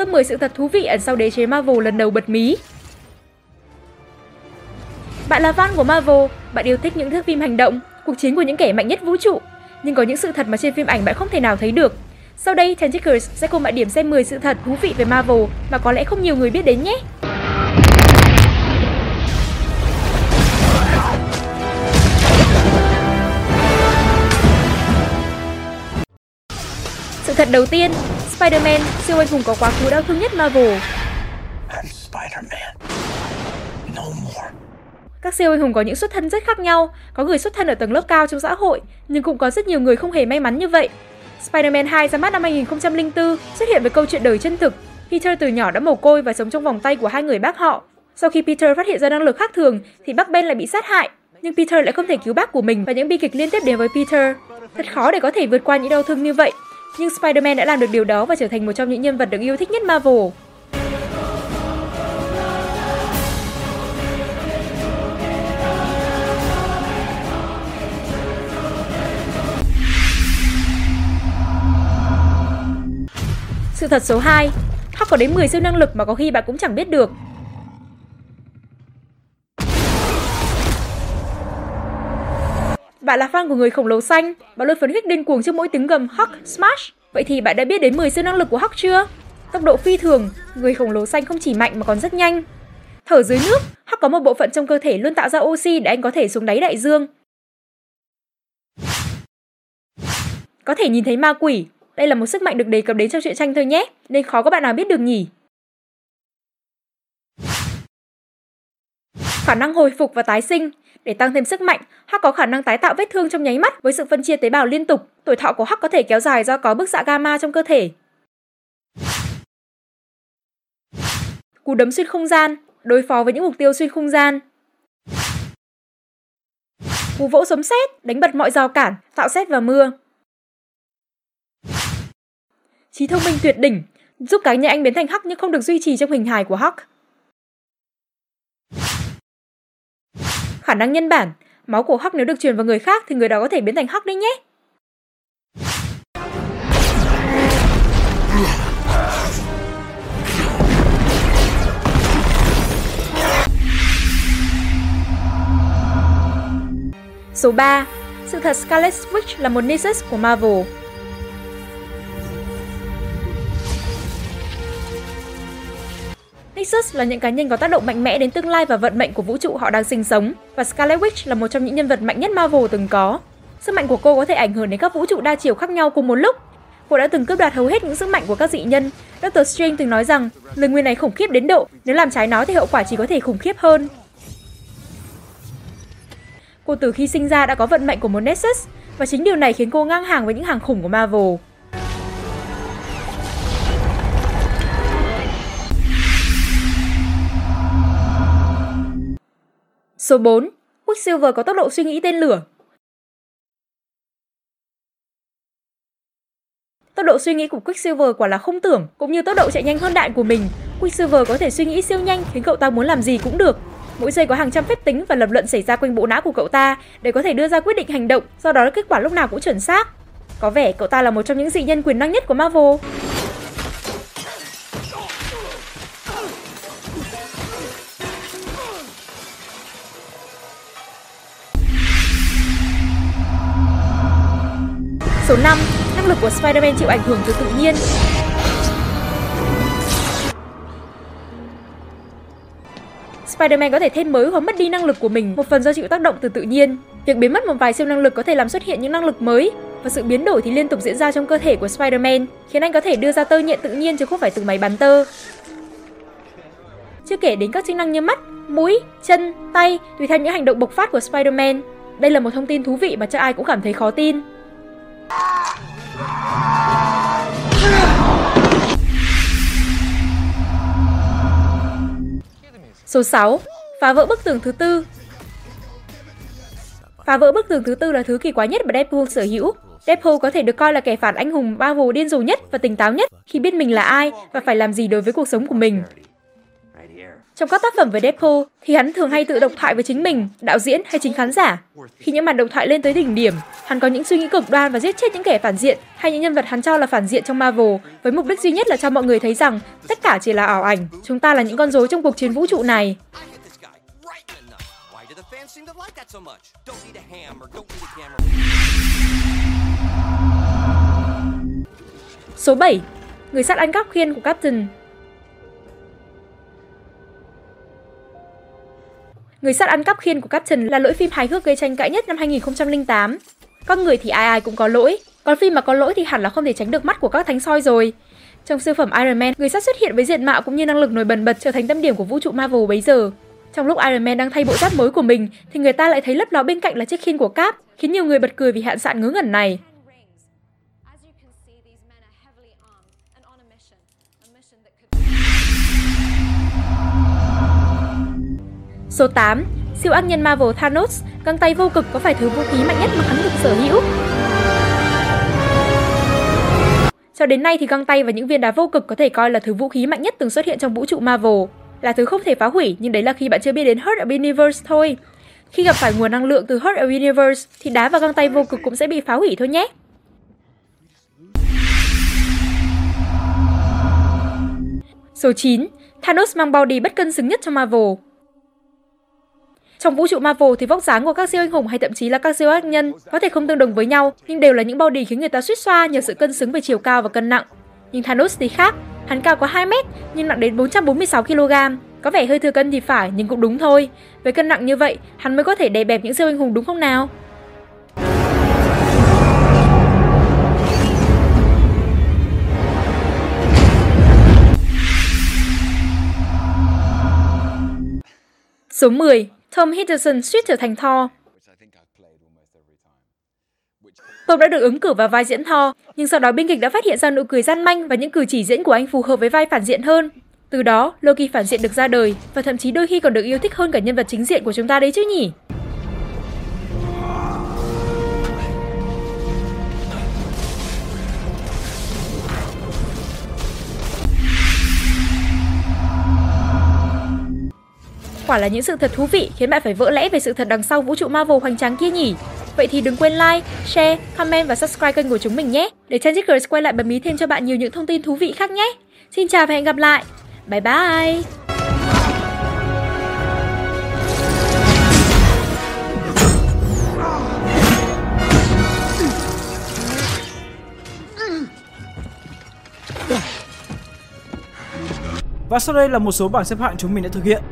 top 10 sự thật thú vị ẩn sau đế chế Marvel lần đầu bật mí. Bạn là fan của Marvel, bạn yêu thích những thước phim hành động, cuộc chiến của những kẻ mạnh nhất vũ trụ, nhưng có những sự thật mà trên phim ảnh bạn không thể nào thấy được. Sau đây, Tentacles sẽ cùng bạn điểm xem 10 sự thật thú vị về Marvel mà có lẽ không nhiều người biết đến nhé. Sự thật đầu tiên, Spider-Man, siêu anh hùng có quá khứ đau thương nhất Marvel. Các siêu anh hùng có những xuất thân rất khác nhau, có người xuất thân ở tầng lớp cao trong xã hội, nhưng cũng có rất nhiều người không hề may mắn như vậy. Spider-Man 2 ra mắt năm 2004 xuất hiện với câu chuyện đời chân thực. Peter từ nhỏ đã mồ côi và sống trong vòng tay của hai người bác họ. Sau khi Peter phát hiện ra năng lực khác thường thì bác Ben lại bị sát hại, nhưng Peter lại không thể cứu bác của mình và những bi kịch liên tiếp đến với Peter. Thật khó để có thể vượt qua những đau thương như vậy, nhưng Spider-Man đã làm được điều đó và trở thành một trong những nhân vật được yêu thích nhất Marvel. Sự thật số 2, Hawk có đến 10 siêu năng lực mà có khi bạn cũng chẳng biết được. Bạn là fan của người khổng lồ xanh, bạn luôn phấn khích điên cuồng trước mỗi tiếng gầm Hulk Smash. Vậy thì bạn đã biết đến 10 siêu năng lực của Hulk chưa? Tốc độ phi thường, người khổng lồ xanh không chỉ mạnh mà còn rất nhanh. Thở dưới nước, Hulk có một bộ phận trong cơ thể luôn tạo ra oxy để anh có thể xuống đáy đại dương. Có thể nhìn thấy ma quỷ, đây là một sức mạnh được đề cập đến trong truyện tranh thôi nhé, nên khó có bạn nào biết được nhỉ. Khả năng hồi phục và tái sinh để tăng thêm sức mạnh, Hắc có khả năng tái tạo vết thương trong nháy mắt với sự phân chia tế bào liên tục. Tuổi thọ của Hắc có thể kéo dài do có bức xạ gamma trong cơ thể. Cú đấm xuyên không gian, đối phó với những mục tiêu xuyên không gian. Cú vỗ sấm sét, đánh bật mọi rào cản, tạo sét và mưa. Trí thông minh tuyệt đỉnh, giúp cá nhân anh biến thành Hắc nhưng không được duy trì trong hình hài của Hắc. Khả năng nhân bản, máu của Hắc nếu được truyền vào người khác thì người đó có thể biến thành Hắc đấy nhé. Số 3. Sự thật Scarlet Witch là một Nexus của Marvel. Nexus là những cá nhân có tác động mạnh mẽ đến tương lai và vận mệnh của vũ trụ họ đang sinh sống, và Scarlet Witch là một trong những nhân vật mạnh nhất Marvel từng có. Sức mạnh của cô có thể ảnh hưởng đến các vũ trụ đa chiều khác nhau cùng một lúc. Cô đã từng cướp đoạt hầu hết những sức mạnh của các dị nhân. Doctor Strange từng nói rằng lời nguyền này khủng khiếp đến độ nếu làm trái nó thì hậu quả chỉ có thể khủng khiếp hơn. Cô từ khi sinh ra đã có vận mệnh của một Nexus và chính điều này khiến cô ngang hàng với những hàng khủng của Marvel. Số 4. Quicksilver có tốc độ suy nghĩ tên lửa. Tốc độ suy nghĩ của Quicksilver quả là không tưởng, cũng như tốc độ chạy nhanh hơn đạn của mình. Quicksilver có thể suy nghĩ siêu nhanh khiến cậu ta muốn làm gì cũng được. Mỗi giây có hàng trăm phép tính và lập luận xảy ra quanh bộ não của cậu ta để có thể đưa ra quyết định hành động, do đó kết quả lúc nào cũng chuẩn xác. Có vẻ cậu ta là một trong những dị nhân quyền năng nhất của Marvel. Số 5. Năng lực của Spider-Man chịu ảnh hưởng từ tự nhiên. Spider-Man có thể thêm mới hoặc mất đi năng lực của mình, một phần do chịu tác động từ tự nhiên. Việc biến mất một vài siêu năng lực có thể làm xuất hiện những năng lực mới, và sự biến đổi thì liên tục diễn ra trong cơ thể của Spider-Man, khiến anh có thể đưa ra tơ nhện tự nhiên chứ không phải từ máy bắn tơ. Chưa kể đến các chức năng như mắt, mũi, chân, tay tùy theo những hành động bộc phát của Spider-Man. Đây là một thông tin thú vị mà chắc ai cũng cảm thấy khó tin. Số 6. Phá vỡ bức tường thứ tư Phá vỡ bức tường thứ tư là thứ kỳ quái nhất mà Deadpool sở hữu. Deadpool có thể được coi là kẻ phản anh hùng Marvel điên rồ nhất và tỉnh táo nhất khi biết mình là ai và phải làm gì đối với cuộc sống của mình. Trong các tác phẩm về Deadpool thì hắn thường hay tự độc thoại với chính mình, đạo diễn hay chính khán giả. Khi những màn độc thoại lên tới đỉnh điểm, hắn có những suy nghĩ cực đoan và giết chết những kẻ phản diện hay những nhân vật hắn cho là phản diện trong Marvel với mục đích duy nhất là cho mọi người thấy rằng tất cả chỉ là ảo ảnh, chúng ta là những con rối trong cuộc chiến vũ trụ này. Số 7. Người sát ăn cắp khiên của Captain Người sát ăn cắp khiên của Captain là lỗi phim hài hước gây tranh cãi nhất năm 2008. Con người thì ai ai cũng có lỗi, còn phim mà có lỗi thì hẳn là không thể tránh được mắt của các thánh soi rồi. Trong siêu phẩm Iron Man, người sát xuất hiện với diện mạo cũng như năng lực nổi bật bật trở thành tâm điểm của vũ trụ Marvel bấy giờ. Trong lúc Iron Man đang thay bộ giáp mới của mình thì người ta lại thấy lấp ló bên cạnh là chiếc khiên của Cap, khiến nhiều người bật cười vì hạn sạn ngớ ngẩn này. Số 8. Siêu ác nhân Marvel Thanos, găng tay vô cực có phải thứ vũ khí mạnh nhất mà hắn được sở hữu? Cho đến nay thì găng tay và những viên đá vô cực có thể coi là thứ vũ khí mạnh nhất từng xuất hiện trong vũ trụ Marvel. Là thứ không thể phá hủy, nhưng đấy là khi bạn chưa biết đến Hurt of Universe thôi. Khi gặp phải nguồn năng lượng từ Hurt of Universe thì đá và găng tay vô cực cũng sẽ bị phá hủy thôi nhé. Số 9. Thanos mang body bất cân xứng nhất trong Marvel. Trong vũ trụ Marvel thì vóc dáng của các siêu anh hùng hay thậm chí là các siêu ác nhân có thể không tương đồng với nhau, nhưng đều là những body khiến người ta suýt xoa nhờ sự cân xứng về chiều cao và cân nặng. Nhưng Thanos thì khác, hắn cao có 2 mét nhưng nặng đến 446 kg. Có vẻ hơi thừa cân thì phải nhưng cũng đúng thôi. Với cân nặng như vậy, hắn mới có thể đè bẹp những siêu anh hùng đúng không nào? Số 10. Tom Hiddleston suýt trở thành Thor. Tom đã được ứng cử vào vai diễn Thor, nhưng sau đó biên kịch đã phát hiện ra nụ cười gian manh và những cử chỉ diễn của anh phù hợp với vai phản diện hơn. Từ đó, Loki phản diện được ra đời và thậm chí đôi khi còn được yêu thích hơn cả nhân vật chính diện của chúng ta đấy chứ nhỉ? Quả là những sự thật thú vị khiến bạn phải vỡ lẽ về sự thật đằng sau vũ trụ Marvel hoành tráng kia nhỉ? Vậy thì đừng quên like, share, comment và subscribe kênh của chúng mình nhé để Changickers quay lại bật mí thêm cho bạn nhiều những thông tin thú vị khác nhé. Xin chào và hẹn gặp lại. Bye bye. Và sau đây là một số bảng xếp hạng chúng mình đã thực hiện.